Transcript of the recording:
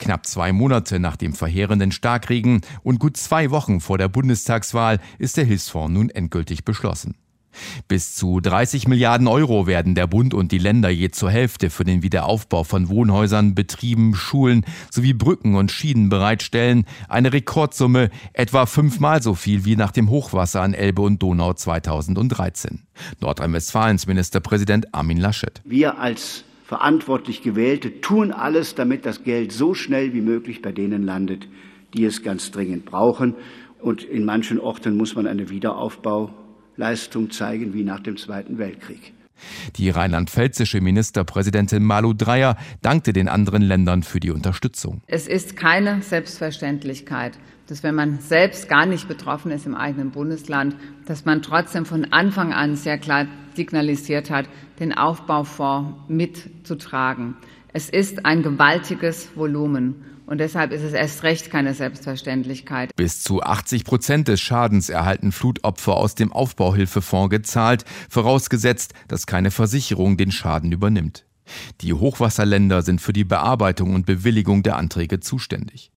Knapp zwei Monate nach dem verheerenden Starkregen und gut zwei Wochen vor der Bundestagswahl ist der Hilfsfonds nun endgültig beschlossen. Bis zu 30 Milliarden Euro werden der Bund und die Länder je zur Hälfte für den Wiederaufbau von Wohnhäusern, Betrieben, Schulen sowie Brücken und Schienen bereitstellen. Eine Rekordsumme, etwa fünfmal so viel wie nach dem Hochwasser an Elbe und Donau 2013. Nordrhein-Westfalens Ministerpräsident Armin Laschet. Wir als verantwortlich Gewählte tun alles, damit das Geld so schnell wie möglich bei denen landet, die es ganz dringend brauchen. Und in manchen Orten muss man eine Wiederaufbau Leistung zeigen wie nach dem Zweiten Weltkrieg. Die rheinland-pfälzische Ministerpräsidentin Malu Dreyer dankte den anderen Ländern für die Unterstützung. Es ist keine Selbstverständlichkeit, dass wenn man selbst gar nicht betroffen ist im eigenen Bundesland, dass man trotzdem von Anfang an sehr klar signalisiert hat, den Aufbaufonds mitzutragen. Es ist ein gewaltiges Volumen. Und deshalb ist es erst recht keine Selbstverständlichkeit. Bis zu 80 Prozent des Schadens erhalten Flutopfer aus dem Aufbauhilfefonds gezahlt, vorausgesetzt, dass keine Versicherung den Schaden übernimmt. Die Hochwasserländer sind für die Bearbeitung und Bewilligung der Anträge zuständig.